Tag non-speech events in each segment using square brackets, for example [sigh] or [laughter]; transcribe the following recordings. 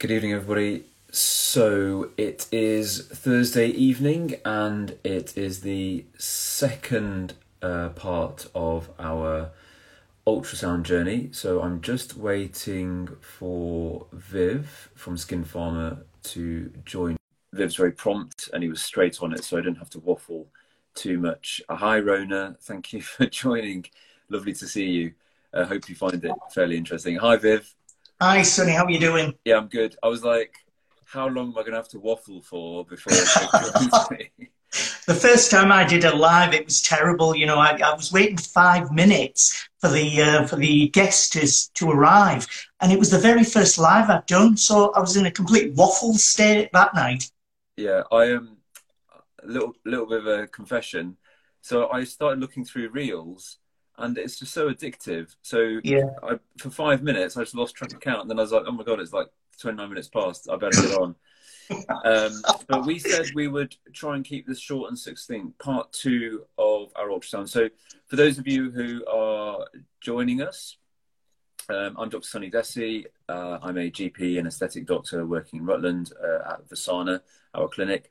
Good evening, everybody. So it is Thursday evening, and it is the second uh, part of our ultrasound journey. So I'm just waiting for Viv from Skin Pharma to join. Viv's very prompt, and he was straight on it, so I didn't have to waffle too much. Uh, hi, Rona. Thank you [laughs] for joining. Lovely to see you. I uh, hope you find it fairly interesting. Hi, Viv. Hi, Sonny. How are you doing? Yeah, I'm good. I was like, how long am I going to have to waffle for before? [laughs] The first time I did a live, it was terrible. You know, I, I was waiting five minutes for the uh, for the guests to arrive, and it was the very first live I'd done. So I was in a complete waffle state that night. Yeah, I am. Um, a little little bit of a confession. So I started looking through reels, and it's just so addictive. So yeah, I, for five minutes I just lost track of count, and then I was like, oh my god, it's like 29 minutes past. I better get on. um, but we said we would try and keep this short and succinct. Part two of our ultrasound. So, for those of you who are joining us, um, I'm Dr. Sonny Desi. Uh, I'm a GP and aesthetic doctor working in Rutland uh, at Vasana, our clinic.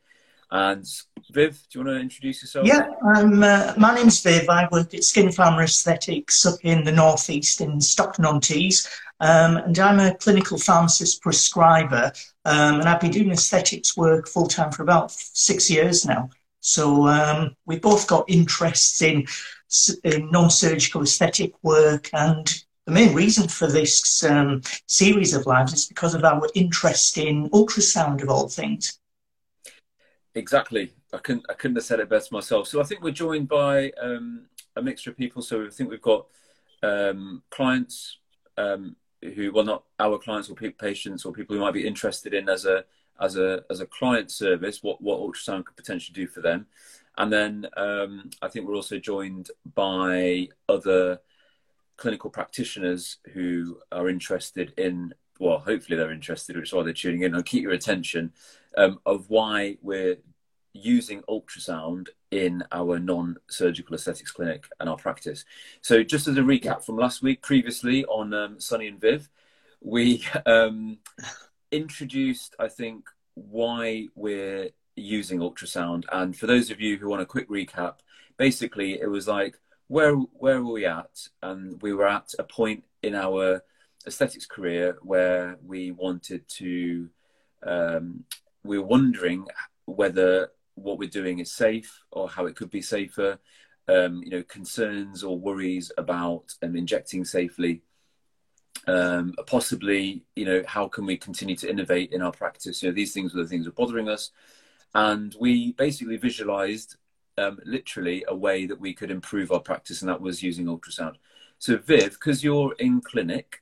And Viv, do you want to introduce yourself? Yeah, I'm, uh, my name's Viv. I work at Skin Pharma Aesthetics up in the northeast in Stockton on Tees. Um, and I'm a clinical pharmacist prescriber. Um, and I've been doing aesthetics work full time for about six years now. So um, we've both got interests in, in non surgical aesthetic work. And the main reason for this um, series of lives is because of our interest in ultrasound of all things. Exactly. I couldn't I couldn't have said it better myself. So I think we're joined by um, a mixture of people. So I think we've got um, clients um, who, well, not our clients or patients or people who might be interested in as a as a as a client service what what ultrasound could potentially do for them. And then um, I think we're also joined by other clinical practitioners who are interested in well, hopefully they're interested, which is why they're tuning in. I'll keep your attention um, of why we're using ultrasound in our non-surgical aesthetics clinic and our practice. So just as a recap from last week, previously on um, Sonny and Viv, we um, introduced, I think, why we're using ultrasound. And for those of you who want a quick recap, basically it was like, where where were we at? And we were at a point in our aesthetics career where we wanted to um, were wondering whether what we're doing is safe or how it could be safer. Um, you know, concerns or worries about um, injecting safely. Um, possibly, you know, how can we continue to innovate in our practice? You know, these things were the things that were bothering us, and we basically visualized um, literally a way that we could improve our practice, and that was using ultrasound. So, Viv, because you're in clinic,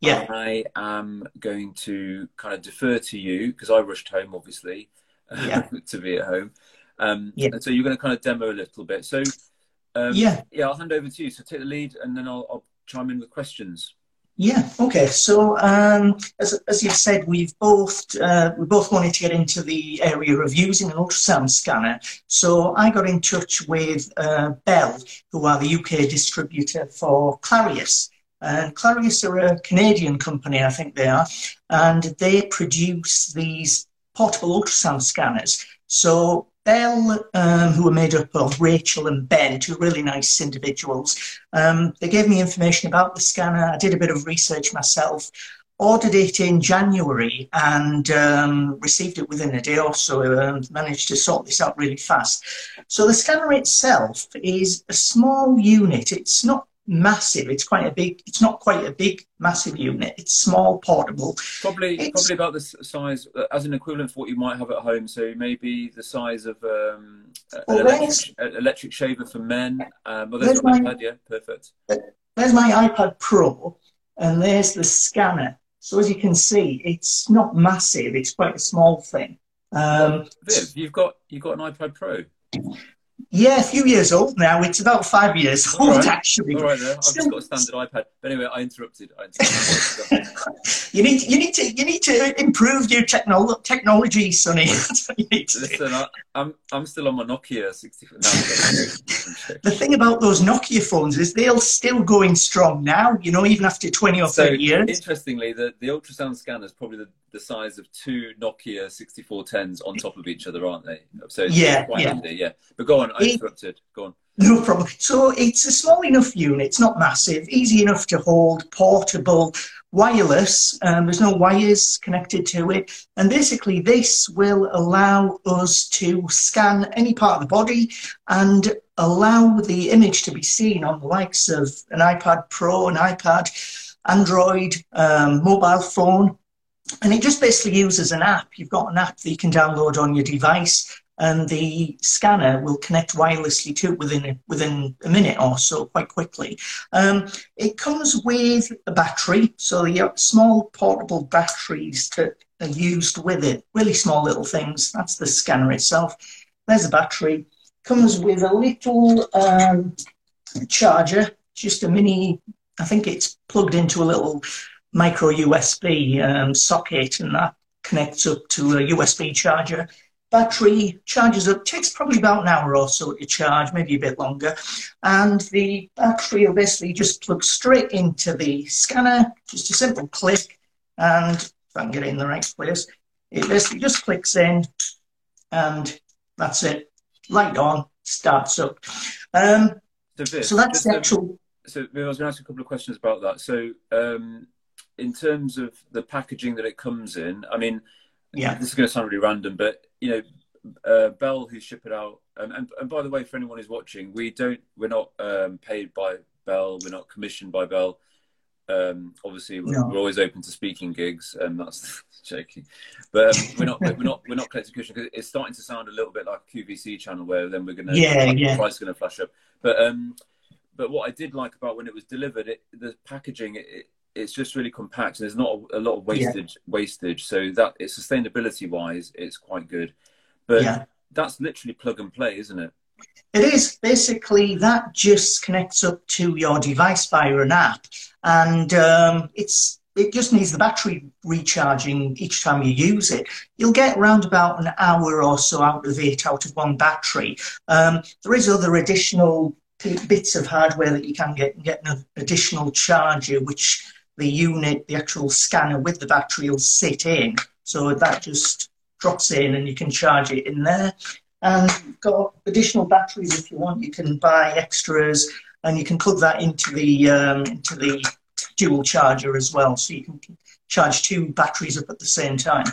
yeah. I am going to kind of defer to you because I rushed home, obviously, [laughs] yeah. to be at home. Um, yeah. And so you're going to kind of demo a little bit. So, um, yeah, yeah, I'll hand over to you. So take the lead, and then I'll, I'll chime in with questions. Yeah. Okay. So, um, as, as you've said, we've both uh, we both wanted to get into the area of using an ultrasound scanner. So I got in touch with uh, Bell, who are the UK distributor for Clarius. And Clarius are a Canadian company, I think they are, and they produce these portable ultrasound scanners. So Bell, um, who are made up of Rachel and Ben, two really nice individuals, um, they gave me information about the scanner. I did a bit of research myself, ordered it in January, and um, received it within a day or so. Um, managed to sort this out really fast. So the scanner itself is a small unit. It's not massive. It's quite a big. It's not quite a big, massive unit. It's small, portable. Probably, it's, probably about the size uh, as an equivalent for what you might have at home. So maybe the size of um, well, an electric, electric, shaver for men. Um, well, there's, there's my iPad. Yeah, perfect. There's my iPad Pro, and there's the scanner. So as you can see, it's not massive. It's quite a small thing. Um, Viv, you've got you've got an iPad Pro. Yeah, a few years old now. It's about five years old, right. actually. All right. I've Still, just got a standard iPad. But anyway, I interrupted. I interrupted. [laughs] you need, you need to, you need to improve your technolo- technology, Sonny. [laughs] Listen, I, am I'm still on my Nokia 64. the thing about those Nokia phones is they're still going strong now. You know, even after 20 or 30 so, years. Interestingly, the the ultrasound scanner is probably the, the size of two Nokia 6410s on top of each other, aren't they? So yeah, yeah. Handy, yeah. But go on. I interrupted. Go on. No problem. So it's a small enough unit, it's not massive, easy enough to hold, portable, wireless. Um, there's no wires connected to it. And basically, this will allow us to scan any part of the body and allow the image to be seen on the likes of an iPad Pro, an iPad, Android, um, mobile phone. And it just basically uses an app. You've got an app that you can download on your device and the scanner will connect wirelessly to it within a, within a minute or so, quite quickly. Um, it comes with a battery, so the small portable batteries that are used with it, really small little things. That's the scanner itself. There's a battery. Comes with a little um, charger, just a mini. I think it's plugged into a little micro USB um, socket, and that connects up to a USB charger battery charges up, takes probably about an hour or so to charge, maybe a bit longer. And the battery will basically just plug straight into the scanner, just a simple click. And if I can get it in the right place, it basically just clicks in and that's it. Light on, starts up. Um, so, so that's the actual. so I was going to ask a couple of questions about that. So um, in terms of the packaging that it comes in, I mean, yeah, this is going to sound really random, but you know, uh, Bell who ship it out, um, and and by the way, for anyone who's watching, we don't, we're not um, paid by Bell, we're not commissioned by Bell. Um, obviously, we're, no. we're, always open to speaking gigs, and that's [laughs] joking. But um, we're not, we're not, we're not collecting commission because it's starting to sound a little bit like a QVC channel where then we're going to, yeah, yeah, the price is going to flash up. But um, but what I did like about when it was delivered, it, the packaging, it, it's just really compact. There's not a, a lot of wastage. Yeah. Wastage, so that it's sustainability wise, it's quite good. But yeah. that's literally plug and play, isn't it? It is basically that just connects up to your device via an app, and um, it's it just needs the battery recharging each time you use it. You'll get around about an hour or so out of it, out of one battery. Um, there is other additional bits of hardware that you can get and get an additional charger, which the unit, the actual scanner with the battery will sit in. So that just drops in and you can charge it in there. And you've got additional batteries if you want. You can buy extras and you can plug that into the um, into the dual charger as well. So you can charge two batteries up at the same time.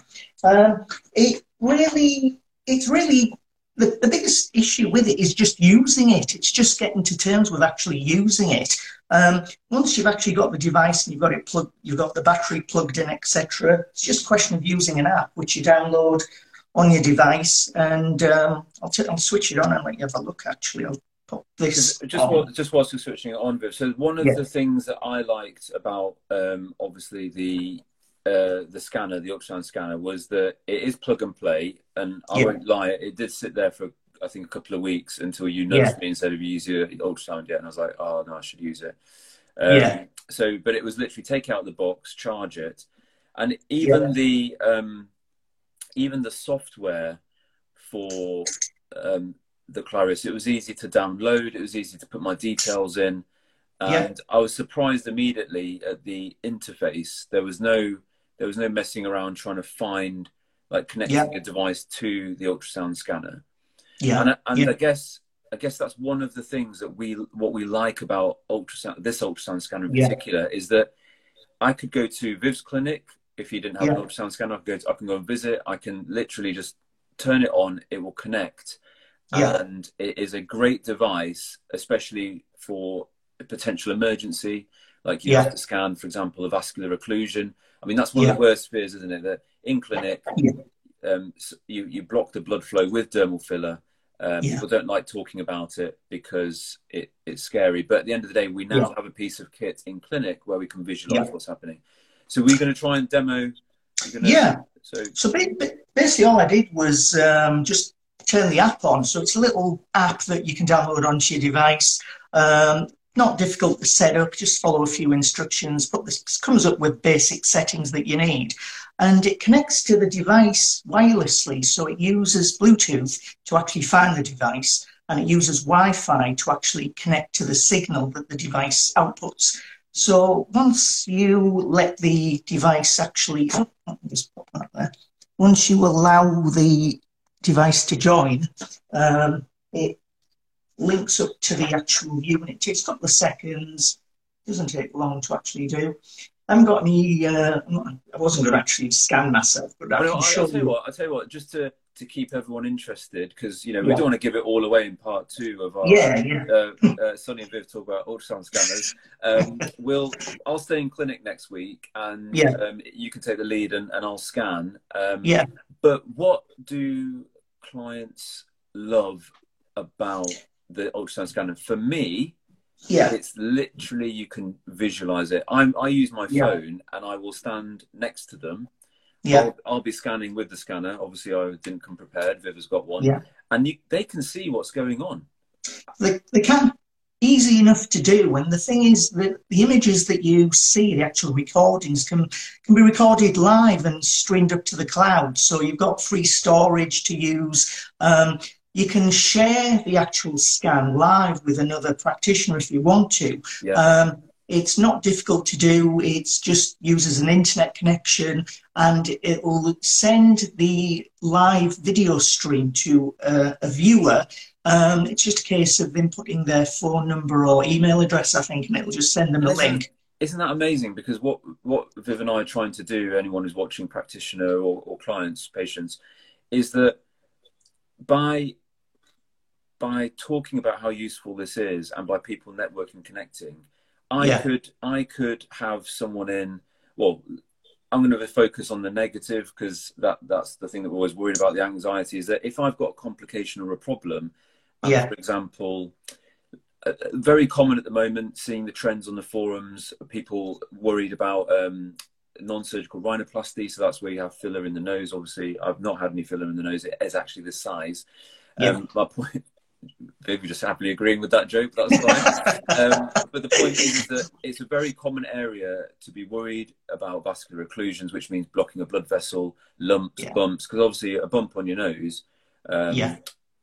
Um, it really, it's really the, the biggest issue with it is just using it. It's just getting to terms with actually using it. Um, once you've actually got the device and you've got it plugged, you've got the battery plugged in, etc. It's just a question of using an app which you download on your device, and um, I'll, t- I'll switch it on and let you have a look. Actually, I'll put this just while, just whilst you're switching it on, Viv. So one of yeah. the things that I liked about um, obviously the uh, the scanner, the ultrasound scanner, was that it is plug and play. And I yeah. won't lie, it did sit there for I think a couple of weeks until you noticed yeah. me and said, "Have you used your ultrasound yet?" And I was like, "Oh no, I should use it." Um, yeah. So, but it was literally take out the box, charge it, and even yeah. the um, even the software for um, the Clarius, it was easy to download. It was easy to put my details in, and yeah. I was surprised immediately at the interface. There was no there was no messing around trying to find like connecting yeah. a device to the ultrasound scanner. Yeah, and, and yeah. I guess I guess that's one of the things that we what we like about ultrasound this ultrasound scanner in particular is that I could go to Viv's clinic if he didn't have yeah. an ultrasound scanner. I can go to, I can go and visit. I can literally just turn it on. It will connect, yeah. and it is a great device, especially for a potential emergency. Like you yeah. have to scan, for example, a vascular occlusion. I mean, that's one of the worst fears, isn't it? That in clinic, um, you you block the blood flow with dermal filler. Um, yeah. People don't like talking about it because it, it's scary. But at the end of the day, we now yeah. have a piece of kit in clinic where we can visualize what's happening. So we're going to try and demo. Gonna, yeah. So, so basically, all I did was um, just turn the app on. So it's a little app that you can download onto your device. Um, not difficult to set up, just follow a few instructions, but this comes up with basic settings that you need. And it connects to the device wirelessly, so it uses Bluetooth to actually find the device, and it uses Wi Fi to actually connect to the signal that the device outputs. So once you let the device actually, just put that there. Once you allow the device to join, um, it links up to the actual unit. It takes a couple of seconds, doesn't take long to actually do. I haven't got any, uh, I wasn't going to actually scan myself, but I can I, show I'll tell you you. what, I'll tell you what, just to, to keep everyone interested, because, you know, we Yeah. don't want to give it all away in part two of our Yeah, yeah. uh, uh, Sonny and Viv talk about ultrasound scanners. Um, we'll, I'll stay in clinic next week, and Yeah. um, you can take the lead, and, and I'll scan. Um, Yeah. But what do clients love about the ultrasound scanner? For me, Yeah, it's literally you can visualize it. I'm, I use my Yeah. phone, and I will stand next to them. yeah, I'll, I'll be scanning with the scanner. Obviously, I didn't come prepared. Viv has got one, Yeah. and you, they can see what's going on. they, they can easy enough to do and the thing is that the images that you see the actual recordings can can be recorded live and streamed up to the cloud so you've got free storage to use um, you can share the actual scan live with another practitioner if you want to Yeah. um, it's not difficult to do it's just uses an internet connection and it will send the live video stream to uh, a viewer um, it's just a case of inputting their phone number or email address, I think, and it'll just send them a link. Isn't that amazing? Because what what Viv and I are trying to do, anyone who's watching, practitioner or, or clients, patients, is that by by talking about how useful this is and by people networking, connecting, I Yeah. could I could have someone in. Well, I'm going to focus on the negative because that that's the thing that we're always worried about. The anxiety is that if I've got a complication or a problem, Yeah. for example, uh, very common at the moment seeing the trends on the forums people worried about um, non-surgical rhinoplasty so that's where you have filler in the nose obviously i've not had any filler in the nose it is actually this size Yeah. um, my point maybe just happily agreeing with that joke but that's fine [laughs] um, but the point is that it's a very common area to be worried about vascular occlusions which means blocking a blood vessel lumps Yeah. bumps because obviously a bump on your nose um, Yeah.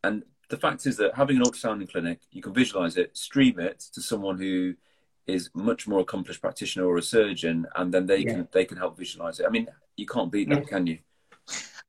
and the fact is that having an ultrasound in clinic, you can visualize it, stream it to someone who is much more accomplished practitioner or a surgeon, and then they Yeah. can they can help visualize it. I mean, you can't beat that, Yeah. can you?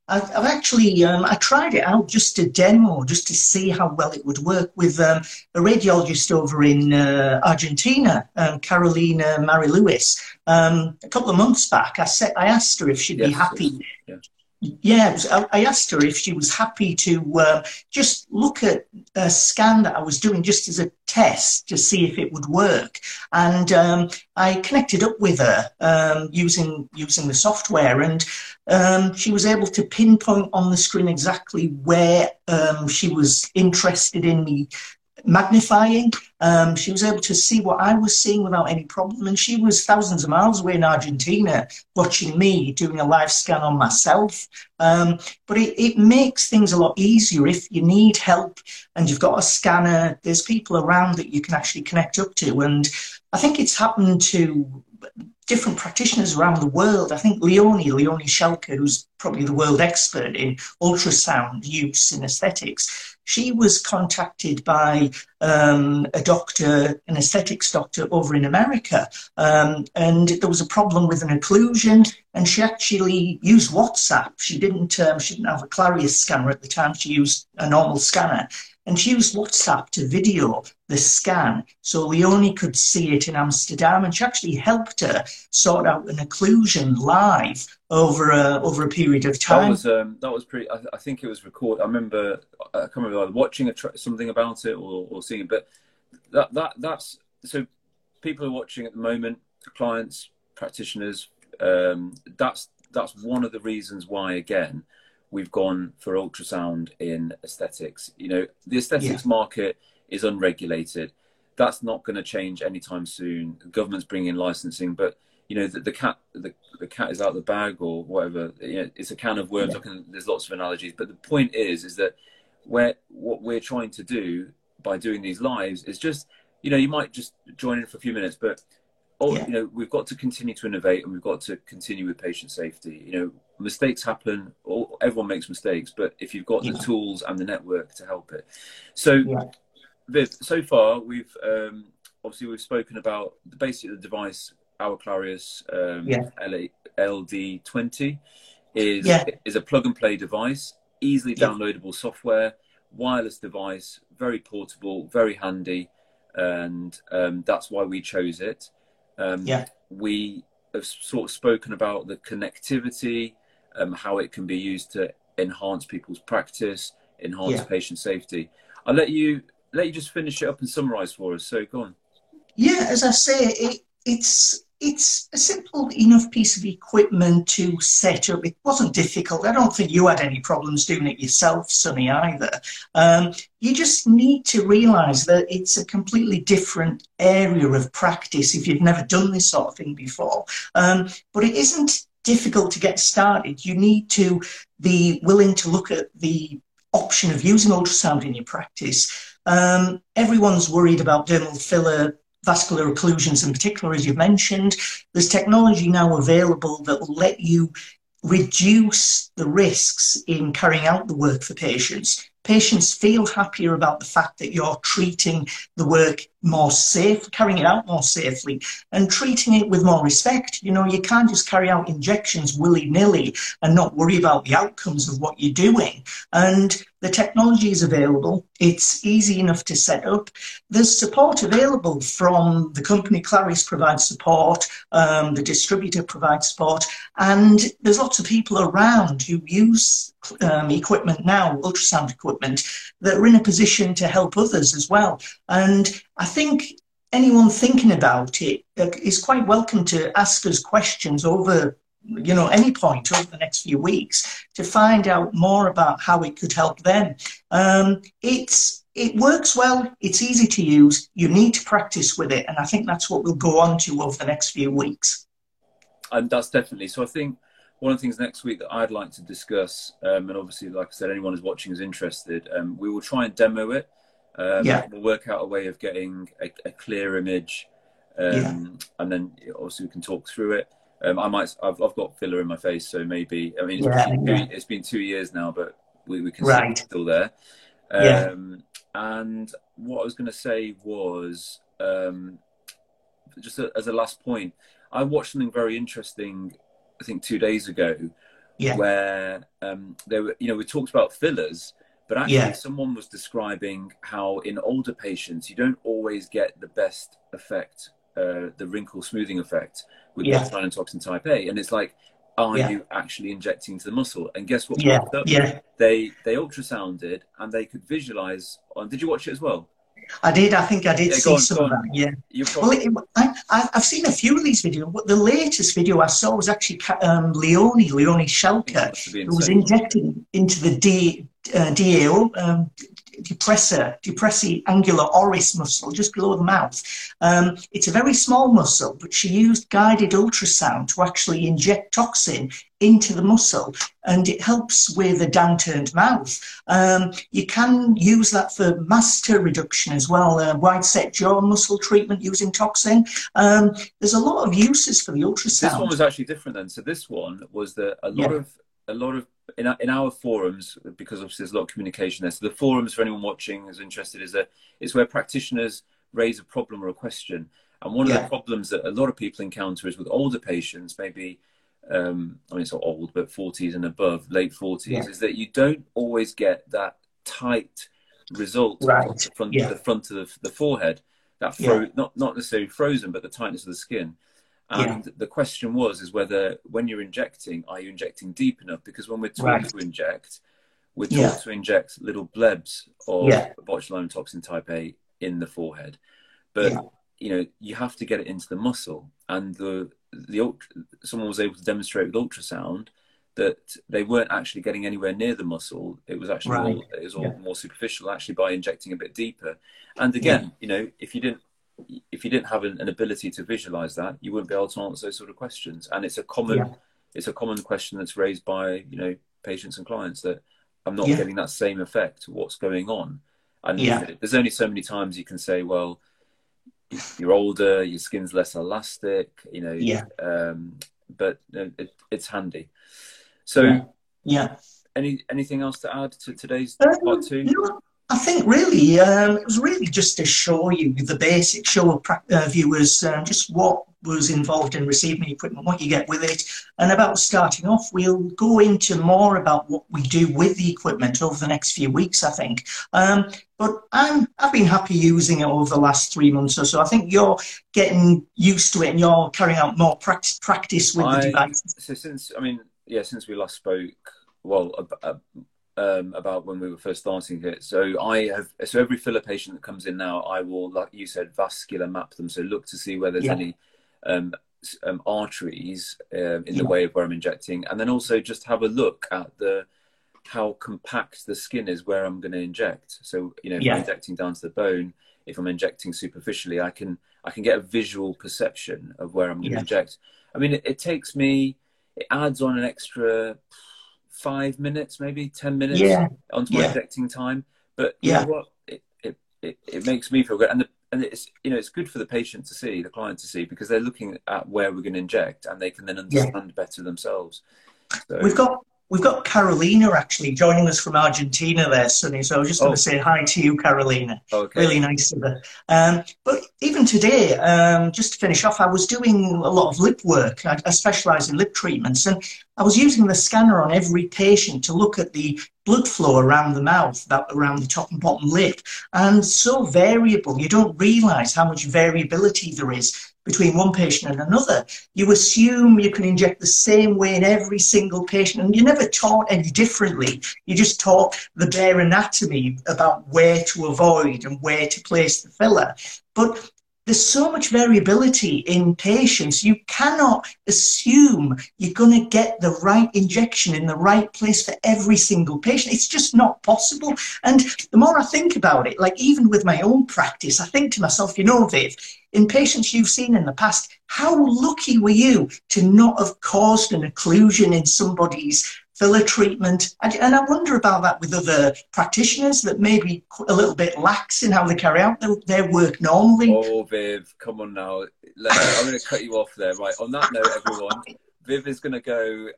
I've, I've actually um, I tried it out just to demo, just to see how well it would work with um, a radiologist over in uh, Argentina, um, Carolina Mary Lewis. Um, a couple of months back, I said I asked her if she'd be Yes, happy yes, Yeah, I asked her if she was happy to uh, just look at a scan that I was doing just as a test to see if it would work. And um, I connected up with her um, using using the software, and um, she was able to pinpoint on the screen exactly where um, she was interested in me magnifying. Um, she was able to see what I was seeing without any problem, and she was thousands of miles away in Argentina watching me doing a live scan on myself. Um, but it, it makes things a lot easier if you need help and you've got a scanner. There's people around that you can actually connect up to, and I think it's happened to different practitioners around the world. I think Leonie, Leonie Schelke, who's probably the world expert in ultrasound use in aesthetics, she was contacted by um, a doctor, an aesthetics doctor over in America, um, and there was a problem with an occlusion, and she actually used WhatsApp. She didn't, um, she didn't have a Clarius scanner at the time. She used a normal scanner, and she used WhatsApp to video the scan, so Leonie could see it in Amsterdam, and she actually helped her sort out an occlusion live over a over a period of That time. was um, that was pretty. I, I think it was recorded. I remember. I can't remember either watching a tr- something about it or, or seeing it, but that that that's so. People are watching at the moment. Clients, practitioners. Um, that's that's one of the reasons why again we've gone for ultrasound in aesthetics. You know, the aesthetics market is unregulated. That's not going to change anytime soon. The government's bringing in licensing, but you know, the, the cat the, the cat is out of the bag or whatever. You know, it's a can of worms. Yeah. I can, there's lots of analogies, but the point is, is that where what we're trying to do by doing these lives is just, you know, you might just join in for a few minutes, but oh, yeah. you know, we've got to continue to innovate and we've got to continue with patient safety. You know, mistakes happen. All, everyone makes mistakes, but if you've got yeah. the tools and the network to help it, so yeah. Viv, so far we've um, obviously we've spoken about basically the device our Clarius um, yeah. LD20 is is a plug and play device, easily downloadable software, wireless device, very portable, very handy, and um, that's why we chose it. Um, yeah. We have sort of spoken about the connectivity, um, how it can be used to enhance people's practice, enhance yeah. patient safety. I'll let you let you just finish it up and summarize for us. So go on. Yeah, as I say, it, it's it's a simple enough piece of equipment to set up. It wasn't difficult. I don't think you had any problems doing it yourself, Sonny, either. Um, you just need to realise that it's a completely different area of practice if you've never done this sort of thing before. Um, but it isn't difficult to get started. You need to be willing to look at the option of using ultrasound in your practice. Um, everyone's worried about dermal filler vascular occlusions in particular, as you've mentioned. There's technology now available that will let you reduce the risks in carrying out the work for patients. Patients feel happier about the fact that you're treating the work more safe, carrying it out more safely, and treating it with more respect. You know, you can't just carry out injections willy nilly and not worry about the outcomes of what you're doing. And the technology is available. It's easy enough to set up. There's support available from the company. Clarius provides support. Um, the distributor provides support. And there's lots of people around who use um, equipment now, ultrasound equipment, that are in a position to help others as well. And I think anyone thinking about it uh, quite welcome to ask us questions over you know, any point over the next few weeks to find out more about how it could help them. Um, it's it works well. It's easy to use. You need to practice with it, and I think that's what we'll go on to over the next few weeks. And that's definitely so. I think one of the things next week that I'd like to discuss, um, and obviously, like I said, anyone who's watching is interested. Um, we will try and demo it. Um, yeah. We'll work out a way of getting a, a clear image, yeah. Um, and then obviously we can talk through it. Um, I might. I've, I've got filler in my face, so maybe. I mean, it's, yeah, been, yeah. it's been two years now, but we, we can right. see still there. Um, yeah. And what I was going to say was, um, just a, as a last point, I watched something very interesting. I think two days ago, yeah. where um, there were, you know, we talked about fillers, but actually, yeah. someone was describing how in older patients you don't always get the best effect, uh, the wrinkle smoothing effect with yeah. botulinum toxin type A, and it's like, are yeah. you actually injecting to the muscle? And guess what? Yeah, yeah. They they ultrasounded and they could visualize. On did you watch it as well? I did. I think I did yeah, see on, some of that. Yeah. Well, it, I, have seen a few of these videos, but the latest video I saw was actually um, Leonie, Leonie Schelke, who was injected into the D, uh, DAO, um, depressor, depressi anguli oris muscle just below the mouth. Um, it's a very small muscle, but she used guided ultrasound to actually inject toxin into the muscle and it helps with a downturned mouth. Um, you can use that for masseter reduction as well, uh, wide set jaw muscle treatment using toxin. Um, there's a lot of uses for the ultrasound. This one was actually different then. So this one was that a lot yeah. of a lot of in our, in our forums because obviously there's a lot of communication there. So the forums for anyone watching is interested is a it's where practitioners raise a problem or a question. And one of the problems that a lot of people encounter is with older patients, maybe um, I mean it's not old, but 40s and above, late 40s, yeah. is that you don't always get that tight result right. the front, yeah. the front of the, the forehead. That fro- not not necessarily frozen, but the tightness of the skin. And yeah. the question was, is whether when you're injecting, are you injecting deep enough? Because when we're taught right. to inject, we're taught yeah. to inject little blebs of yeah. botulinum toxin type A in the forehead. But, you know, you have to get it into the muscle. And the, the someone was able to demonstrate with ultrasound that they weren't actually getting anywhere near the muscle. It was actually right. all, it was all more superficial actually by injecting a bit deeper. And again, you know, if you didn't if you didn't have an, an, ability to visualize that, you wouldn't be able to answer those sort of questions. And it's a common, yeah. it's a common question that's raised by you know patients and clients that I'm not Yeah. getting that same effect. What's going on? And Yeah. there's only so many times you can say, well, there's only so many times you can say, well, you're older, your skin's less elastic, you know. Yeah. Um, but it, it's handy. So, Yeah. yeah. any anything else to add to today's Um, part two? no, I think really um, it was really just to show you the basic show pra- uh, viewers um, just what was involved in receiving equipment, what you get with it, and about starting off. We'll go into more about what we do with the equipment over the next few weeks, I think. Um, but I'm I've been happy using it over the last three months or so. I think you're getting used to it and you're carrying out more practice practice with I- the device. So since I mean, yeah, since we last spoke, well, ab- ab- um, about when we were first starting it. So I have so every filler patient that comes in now, I will, like you said, vascular map them. So look to see where there's Yeah. any um, um, arteries um, in Yeah. the way of where I'm injecting, and then also just have a look at the how compact the skin is where I'm going to inject. So you know, Yeah. Injecting down to the bone, if I'm injecting superficially, I can I can get a visual perception of where I'm going to inject. I mean, it, it takes me it adds on an extra five minutes, maybe ten minutes Yeah. onto my Yeah. injecting time. But you Yeah. know what? It, it it it makes me feel good, and the, and it's you know it's good for the patient to see, the client to see, because they're looking at where we're going to inject, and they can then Yeah. understand better themselves. So, We've got we've got Carolina actually joining us from Argentina there, Sonny. So I was just going Oh. to say hi to you, Carolina. okay. Really nice of her. Um, but even today, um, just to finish off, I was doing a lot of lip work. I, I specialise in lip treatments, and I was using the scanner on every patient to look at the blood flow around the mouth, that around the top and bottom lip, and so variable. You don't realise how much variability there is between one patient and another. You assume you can inject the same way in every single patient, and you're never taught any differently. You just taught the bare anatomy about where to avoid and where to place the filler. But there's so much variability in patients, you cannot assume you're going to get the right injection in the right place for every single patient. It's just not possible. And the more I think about it, like even with my own practice, I think to myself, you know, Viv, in patients you've seen in the past, how lucky were you to not have caused an occlusion in somebody's filler treatment? And, and I wonder about that with other practitioners that may be a little bit lax in how they carry out their, their work normally. Oh, Viv, come on now. I'm going to cut you off there. Right. On that note, everyone, Viv is going to go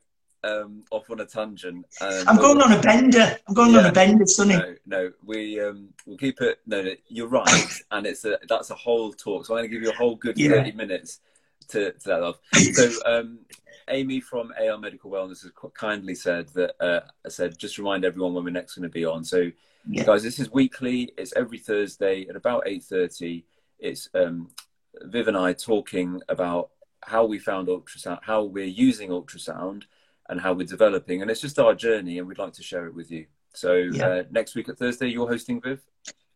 um, off on a tangent. And I'm going on a bender. I'm going on a bender, Sonny. No, no, we um, we'll keep it. No, no, you're right, and it's a that's a whole talk. So I'm going to give you a whole good Yeah. thirty minutes to to that off. So um, Amy from AR Medical Wellness has kindly said that uh, said just remind everyone when we're next going to be on. So Yeah. guys, this is weekly. It's every Thursday at about eight thirty. It's um, Viv and I talking about how we found ultrasound, how we're using ultrasound, and how we're developing. And it's just our journey, and we'd like to share it with you. So Yeah. uh, next week at Thursday, you're hosting Viv.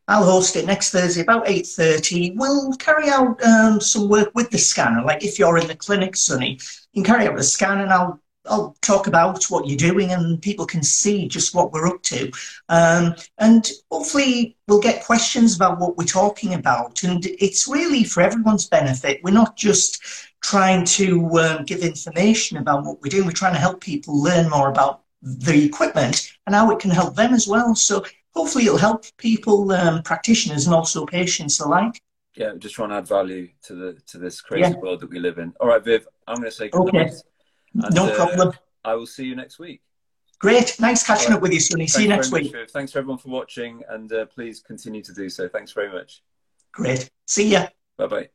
I'll host it next Thursday about 8.30. We'll carry out um, some work with the scanner. Like if you're in the clinic, Sonny, you can carry out the scan and I'll I'll talk about what you're doing and people can see just what we're up to. Um, and hopefully we'll get questions about what we're talking about. And it's really for everyone's benefit. We're not just trying to um, give information about what we're doing. We're trying to help people learn more about the equipment and how it can help them as well. So hopefully it'll help people, um, practitioners and also patients alike. Yeah, just trying to add value to the to this crazy Yeah. world that we live in. All right, Viv, I'm going to say good Okay. And, no uh, problem. I will see you next week. Great. Thanks catching right. up with you, Sonny. See you next week. much, Thanks for everyone for watching, and uh, please continue to do so. Thanks very much. Great. See ya. Bye bye.